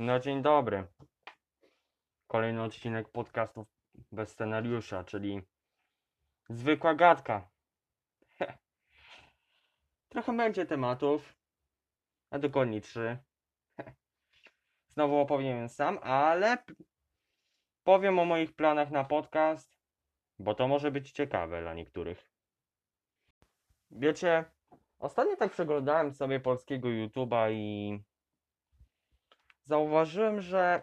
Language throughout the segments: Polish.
No dzień dobry. Kolejny odcinek podcastów bez scenariusza, czyli zwykła gadka. Trochę będzie tematów, a dokładnie trzy. Znowu opowiem sam, ale powiem o moich planach na podcast, bo to może być ciekawe dla niektórych. Wiecie, ostatnio tak przeglądałem sobie polskiego YouTube'a i zauważyłem, że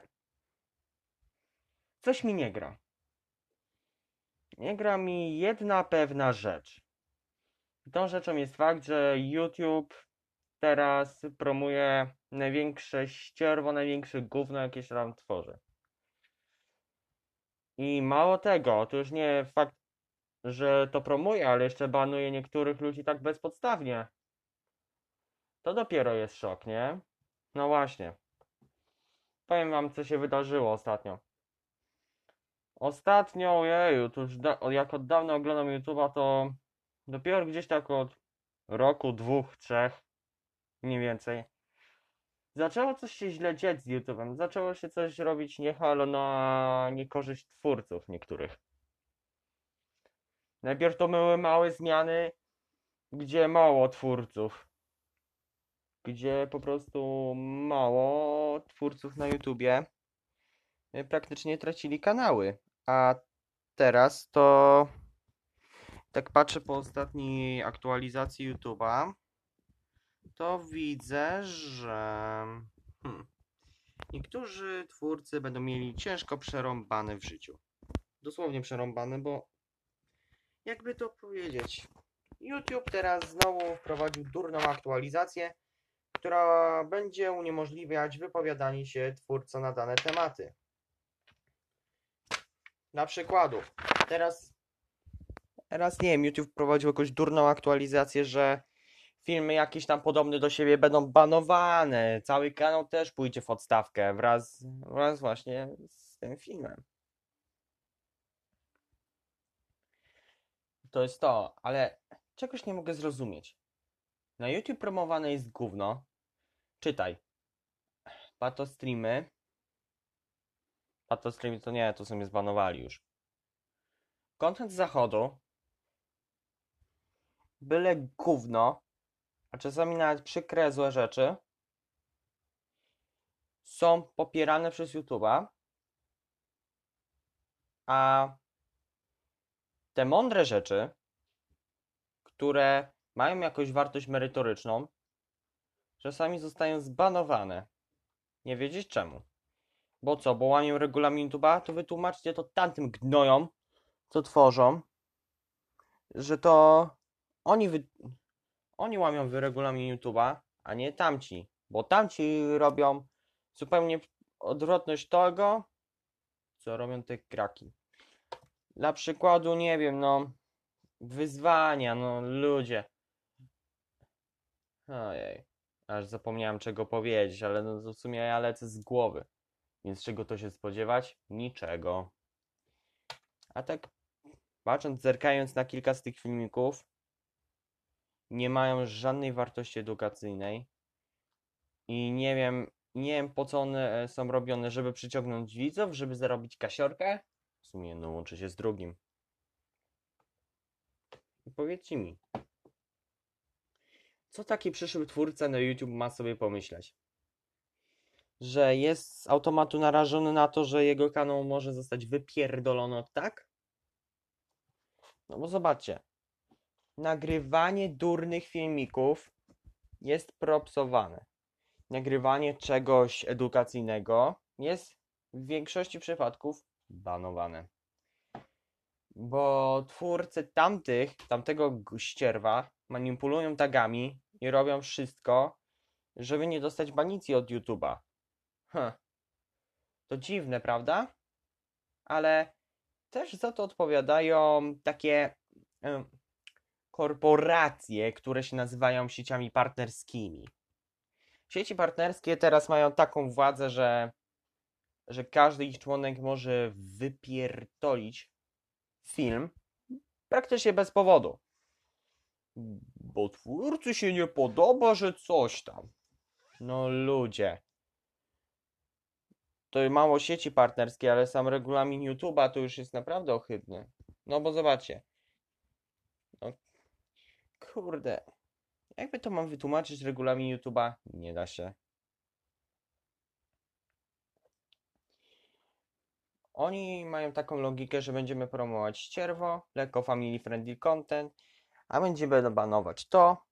coś mi nie gra. Nie gra mi jedna pewna rzecz. Tą rzeczą jest fakt, że YouTube teraz promuje największe ścierwo, największe gówno, jakie się tam tworzy. I mało tego, to już nie fakt, że to promuje, ale jeszcze banuje niektórych ludzi tak bezpodstawnie. To dopiero jest szok, nie? No właśnie. Powiem wam, co się wydarzyło ostatnio. Ostatnio, ojeju, to już da, jak od dawna oglądam YouTube'a, to dopiero gdzieś tak od roku, dwóch, trzech, mniej więcej, zaczęło coś się źle dziać z YouTube'em. Zaczęło się coś robić niehalo na niekorzyść twórców niektórych. Najpierw to były małe zmiany, gdzie mało twórców. Gdzie po prostu mało twórców na YouTubie y, praktycznie tracili kanały. A teraz to tak patrzę po ostatniej aktualizacji YouTube'a, to widzę, że hmm, niektórzy twórcy będą mieli ciężko przerąbane w życiu. Dosłownie przerąbane, bo jakby to powiedzieć, YouTube teraz znowu wprowadził durną aktualizację, która będzie uniemożliwiać wypowiadanie się twórcom na dane tematy. Na przykładu, teraz, teraz nie wiem, YouTube wprowadził jakąś durną aktualizację, że filmy jakieś tam podobne do siebie będą banowane. Cały kanał też pójdzie w odstawkę wraz, wraz właśnie z tym filmem. To jest to, ale czegoś nie mogę zrozumieć. Na YouTube promowane jest gówno. Czytaj. Pato streamy. Pato streamy to nie, to sobie zbanowali już. Content z zachodu. Byle gówno, a czasami nawet przykre, złe rzeczy są popierane przez YouTube'a, a te mądre rzeczy, które mają jakąś wartość merytoryczną, czasami zostają zbanowane. Nie wiedzieć czemu. Bo co, bo łamią regulamin YouTube'a? To wytłumaczcie to tamtym gnojom, co tworzą, że to oni, wy... oni łamią regulamin YouTube'a, a nie tamci. Bo tamci robią zupełnie odwrotność tego, co robią te kraki. Dla przykładu, nie wiem, no, wyzwania, no, ludzie. Ojej, aż zapomniałem czego powiedzieć, ale no, to w sumie ja lecę z głowy. Więc czego to się spodziewać? Niczego. A tak, patrząc, zerkając na kilka z tych filmików, nie mają żadnej wartości edukacyjnej. I nie wiem, nie wiem po co one e, są robione, żeby przyciągnąć widzów, żeby zarobić kasiorkę. W sumie jedno łączy się z drugim. I powiedzcie mi, co taki przyszły twórca na YouTube ma sobie pomyśleć? Że jest z automatu narażony na to, że jego kanał może zostać wypierdolony tak? No bo zobaczcie, nagrywanie durnych filmików jest propsowane. Nagrywanie czegoś edukacyjnego jest w większości przypadków banowane. Bo twórcy tamtych, tamtego ścierwa manipulują tagami robią wszystko, żeby nie dostać banicji od YouTube'a. Hm. To dziwne, prawda? Ale też za to odpowiadają takie em, korporacje, które się nazywają sieciami partnerskimi. Sieci partnerskie teraz mają taką władzę, że, że każdy ich członek może wypierdolić film praktycznie bez powodu. Bo twórcy się nie podoba, że coś tam. No ludzie. to mało sieci partnerskie, ale sam regulamin YouTube'a to już jest naprawdę ohydny. No bo zobaczcie. No, kurde. Jakby to mam wytłumaczyć regulamin YouTube'a? Nie da się. Oni mają taką logikę, że będziemy promować ścierwo, lekko family friendly content, a będziemy banować to,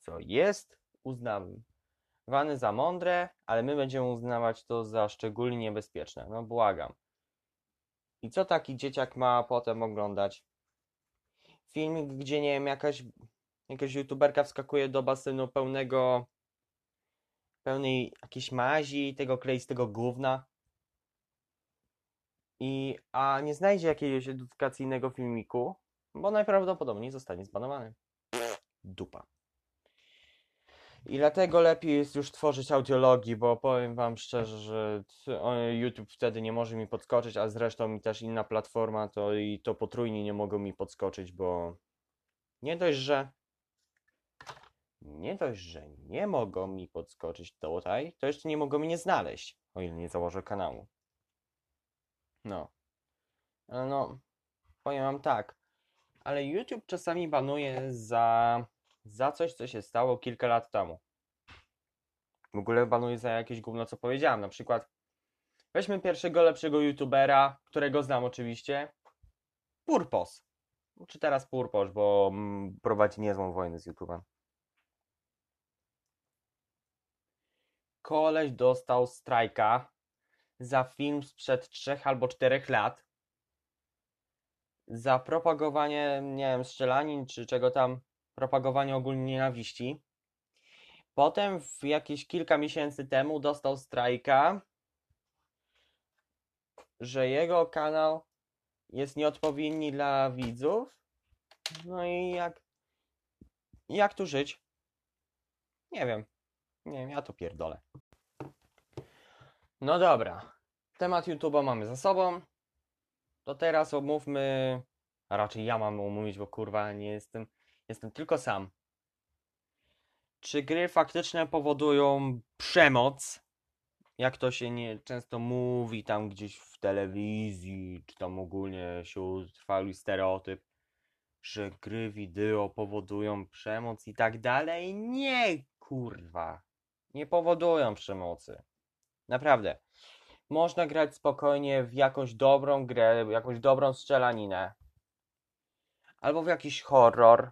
co jest uznawane za mądre, ale my będziemy uznawać to za szczególnie niebezpieczne. No błagam. I co taki dzieciak ma potem oglądać? Filmik, gdzie nie wiem, jakaś, jakaś youtuberka wskakuje do basenu pełnego pełnej jakiejś mazi, tego kleistego gówna. I, a nie znajdzie jakiegoś edukacyjnego filmiku, bo najprawdopodobniej zostanie zbanowany. Dupa. I dlatego lepiej jest już tworzyć audiologii, bo powiem wam szczerze, że YouTube wtedy nie może mi podskoczyć, a zresztą mi też inna platforma, to i to potrójnie nie mogą mi podskoczyć, bo nie dość, że nie dość, że nie mogą mi podskoczyć tutaj, to jeszcze nie mogą mnie znaleźć, o ile nie założę kanału. No. No, powiem wam tak, ale YouTube czasami banuje za, za coś, co się stało kilka lat temu. W ogóle banuje za jakieś gówno, co powiedziałem. Na przykład, weźmy pierwszego lepszego YouTubera, którego znam oczywiście, Purpos. Czy teraz Purpos, bo mm, prowadzi niezłą wojnę z YouTube'em. Koleś dostał strajka za film sprzed 3 albo 4 lat. Za propagowanie, nie wiem, strzelanin czy czego tam, propagowanie ogólnie nienawiści. Potem w jakieś kilka miesięcy temu dostał strajka, że jego kanał jest nieodpowiedni dla widzów. No i jak, jak tu żyć? Nie wiem. Nie wiem, ja to pierdolę. No dobra. Temat YouTube'a mamy za sobą. To teraz omówmy. A raczej ja mam omówić, bo kurwa nie jestem. Jestem tylko sam. Czy gry faktyczne powodują przemoc? Jak to się nie często mówi tam gdzieś w telewizji, czy tam ogólnie się utrwalił stereotyp, że gry wideo powodują przemoc i tak dalej. Nie, kurwa. Nie powodują przemocy. Naprawdę. Można grać spokojnie w jakąś dobrą grę, jakąś dobrą strzelaninę. Albo w jakiś horror.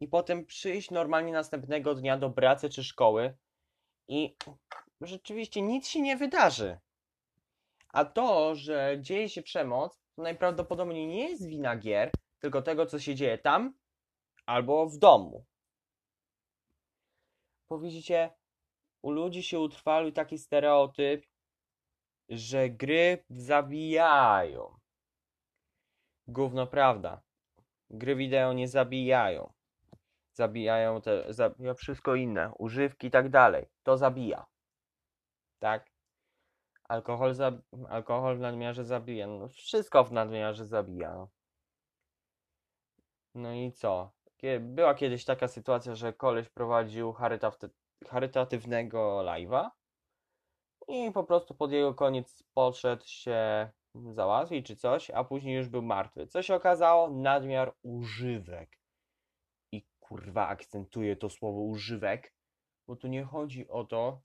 I potem przyjść normalnie następnego dnia do pracy czy szkoły i rzeczywiście nic się nie wydarzy. A to, że dzieje się przemoc, to najprawdopodobniej nie jest wina gier, tylko tego, co się dzieje tam albo w domu. Bo widzicie, u ludzi się utrwalił taki stereotyp, że gry zabijają. Gówno prawda. Gry wideo nie zabijają. Zabijają te, zabija wszystko inne, używki i tak dalej. To zabija. Tak? Alkohol, za, alkohol w nadmiarze zabija. No, wszystko w nadmiarze zabija. No. No i co? Była kiedyś taka sytuacja, że koleś prowadził charytat- charytatywnego live'a i po prostu pod jego koniec podszedł się załatwić czy coś, a później już był martwy. Co się okazało? Nadmiar używek. I kurwa akcentuję to słowo używek, bo tu nie chodzi o to,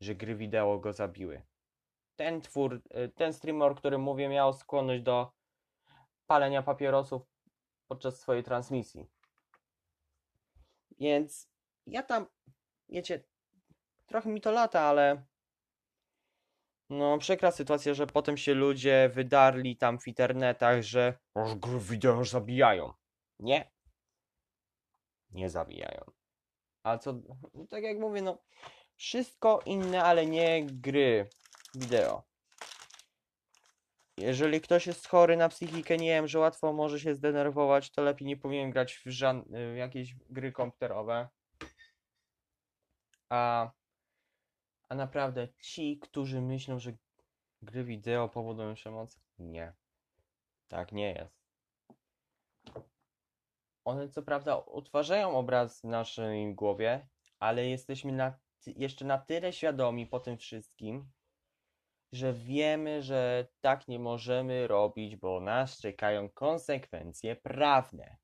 że gry wideo go zabiły. Ten twór, y, ten streamer, o którym mówię, miał skłonność do palenia papierosów podczas swojej transmisji. Więc ja tam, wiecie, trochę mi to lata, ale no przykra sytuacja, że potem się ludzie wydarli tam w internetach, że "Aż gry wideo zabijają. Nie. Nie zabijają. A co, no tak jak mówię, no wszystko inne, ale nie gry wideo. Jeżeli ktoś jest chory na psychikę, nie wiem, że łatwo może się zdenerwować, to lepiej nie powinien grać w, w jakieś gry komputerowe. A, a naprawdę ci, którzy myślą, że gry wideo powodują przemoc, nie. Tak nie jest. One co prawda utwarzają obraz w naszej głowie, ale jesteśmy na, jeszcze na tyle świadomi po tym wszystkim, że wiemy, że tak nie możemy robić, bo nas czekają konsekwencje prawne.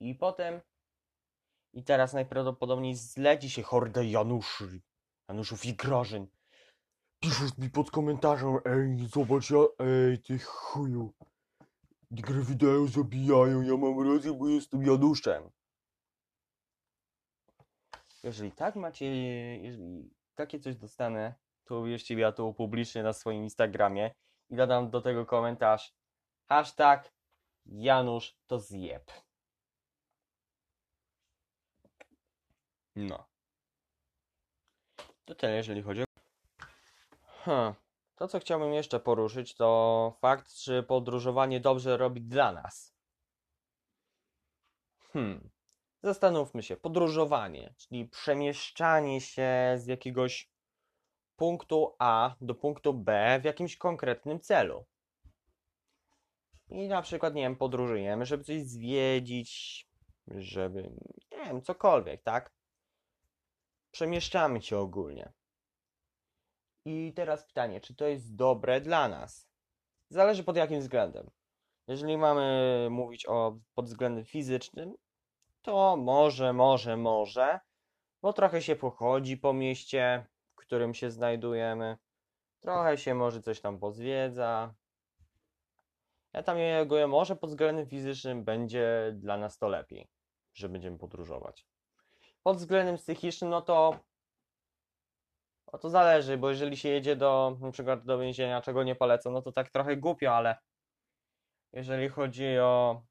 I potem, i teraz najprawdopodobniej zleci się horda Januszy, Januszów i Grażyn. Piszesz mi pod komentarzem, ej, zobacz, ja, ej, ty chuju. Gry wideo zabijają, ja mam rację, bo jestem Januszem. Jeżeli tak macie, jeżeli takie coś dostanę, to uwierzcie ja to upublicznię na swoim Instagramie i dodam do tego komentarz. Hashtag Janusz to zjeb. No. To tyle, jeżeli chodzi o... Hmm. To, co chciałbym jeszcze poruszyć, to fakt, czy podróżowanie dobrze robi dla nas. Hmm. Zastanówmy się. Podróżowanie, czyli przemieszczanie się z jakiegoś punktu A do punktu B w jakimś konkretnym celu. I na przykład, nie wiem, podróżujemy, żeby coś zwiedzić, żeby, nie wiem, cokolwiek, tak? Przemieszczamy się ogólnie. I teraz pytanie, czy to jest dobre dla nas? Zależy pod jakim względem. Jeżeli mamy mówić o pod względem fizycznym, to może, może, może, bo trochę się pochodzi po mieście, w którym się znajdujemy, trochę się może coś tam pozwiedza. Ja tam reaguję, może pod względem fizycznym będzie dla nas to lepiej, że będziemy podróżować. Pod względem psychicznym, no to o to zależy, bo jeżeli się jedzie do na przykład do więzienia, czego nie polecę, no to tak trochę głupio, ale jeżeli chodzi o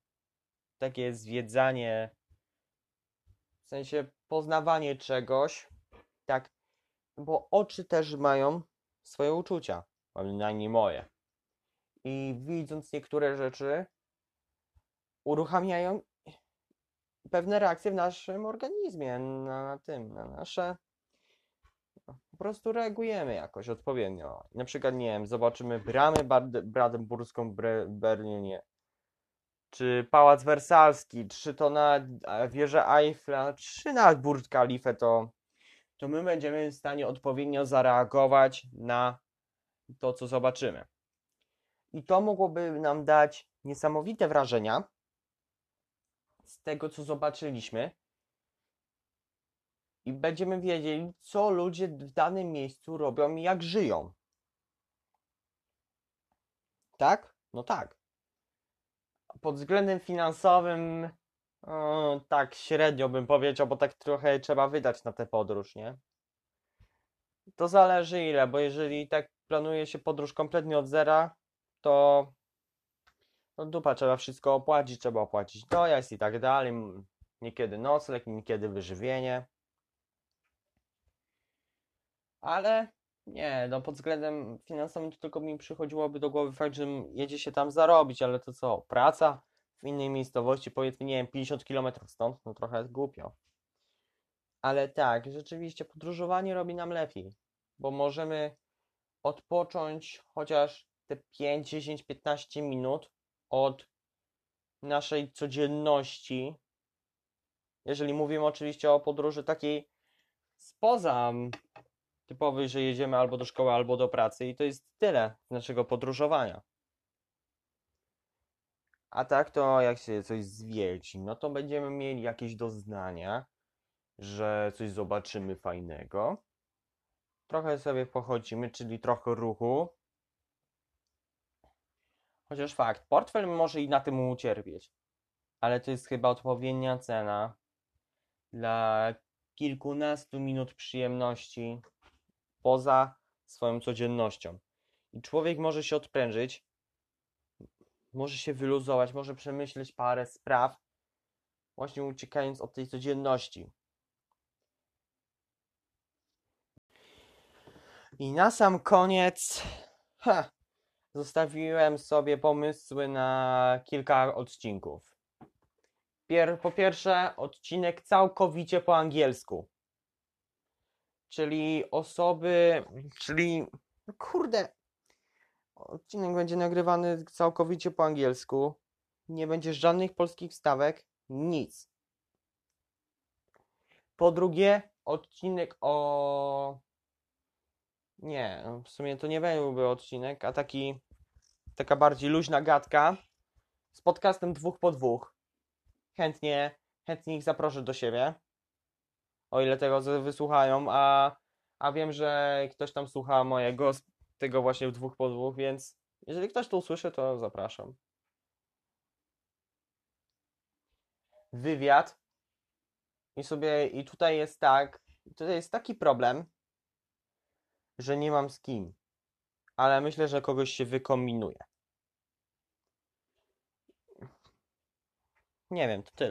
takie zwiedzanie, w sensie poznawanie czegoś, tak, bo oczy też mają swoje uczucia, przynajmniej moje. I widząc niektóre rzeczy, uruchamiają pewne reakcje w naszym organizmie, na tym, na nasze po prostu reagujemy jakoś odpowiednio. Na przykład, nie wiem, zobaczymy bramę brandenburską w Berlinie, czy Pałac Wersalski, czy to na wieżę Eiffla, czy na Burj Khalifa, to, to my będziemy w stanie odpowiednio zareagować na to, co zobaczymy. I to mogłoby nam dać niesamowite wrażenia z tego, co zobaczyliśmy, i będziemy wiedzieli, co ludzie w danym miejscu robią i jak żyją. Tak? No tak. Pod względem finansowym, o, tak średnio bym powiedział, bo tak trochę trzeba wydać na tę podróż, nie? To zależy ile, bo jeżeli tak planuje się podróż kompletnie od zera, to no dupa, trzeba wszystko opłacić, trzeba opłacić dojazd i tak dalej, niekiedy nocleg, niekiedy wyżywienie. Ale nie, no pod względem finansowym to tylko mi przychodziłoby do głowy fakt, że jedzie się tam zarobić, ale to co, praca w innej miejscowości, powiedzmy, nie wiem, 50 km stąd, no trochę jest głupio. Ale tak, rzeczywiście podróżowanie robi nam lepiej, bo możemy odpocząć chociaż te 5, 10, 15 minut od naszej codzienności. Jeżeli mówimy oczywiście o podróży takiej spoza typowy, że jedziemy albo do szkoły, albo do pracy i to jest tyle naszego podróżowania. A tak to jak się coś zwiedzi, no to będziemy mieli jakieś doznania, że coś zobaczymy fajnego. Trochę sobie pochodzimy, czyli trochę ruchu. Chociaż fakt, portfel może i na tym ucierpieć. Ale to jest chyba odpowiednia cena dla kilkunastu minut przyjemności poza swoją codziennością. I człowiek może się odprężyć, może się wyluzować, może przemyśleć parę spraw, właśnie uciekając od tej codzienności. I na sam koniec ha, zostawiłem sobie pomysły na kilka odcinków. Pier po pierwsze, odcinek całkowicie po angielsku czyli osoby, czyli no kurde, odcinek będzie nagrywany całkowicie po angielsku, nie będzie żadnych polskich wstawek, nic. Po drugie, odcinek o Nie, w sumie to nie byłby odcinek, a taki taka bardziej luźna gadka z podcastem dwóch po dwóch. Chętnie, chętnie ich zaproszę do siebie. O ile tego wysłuchają, a, a wiem, że ktoś tam słucha mojego, tego właśnie dwóch po dwóch, więc jeżeli ktoś to usłyszy, to zapraszam. Wywiad. I sobie, i tutaj jest tak, tutaj jest taki problem, że nie mam z kim. Ale myślę, że kogoś się wykombinuje. Nie wiem, to tyle.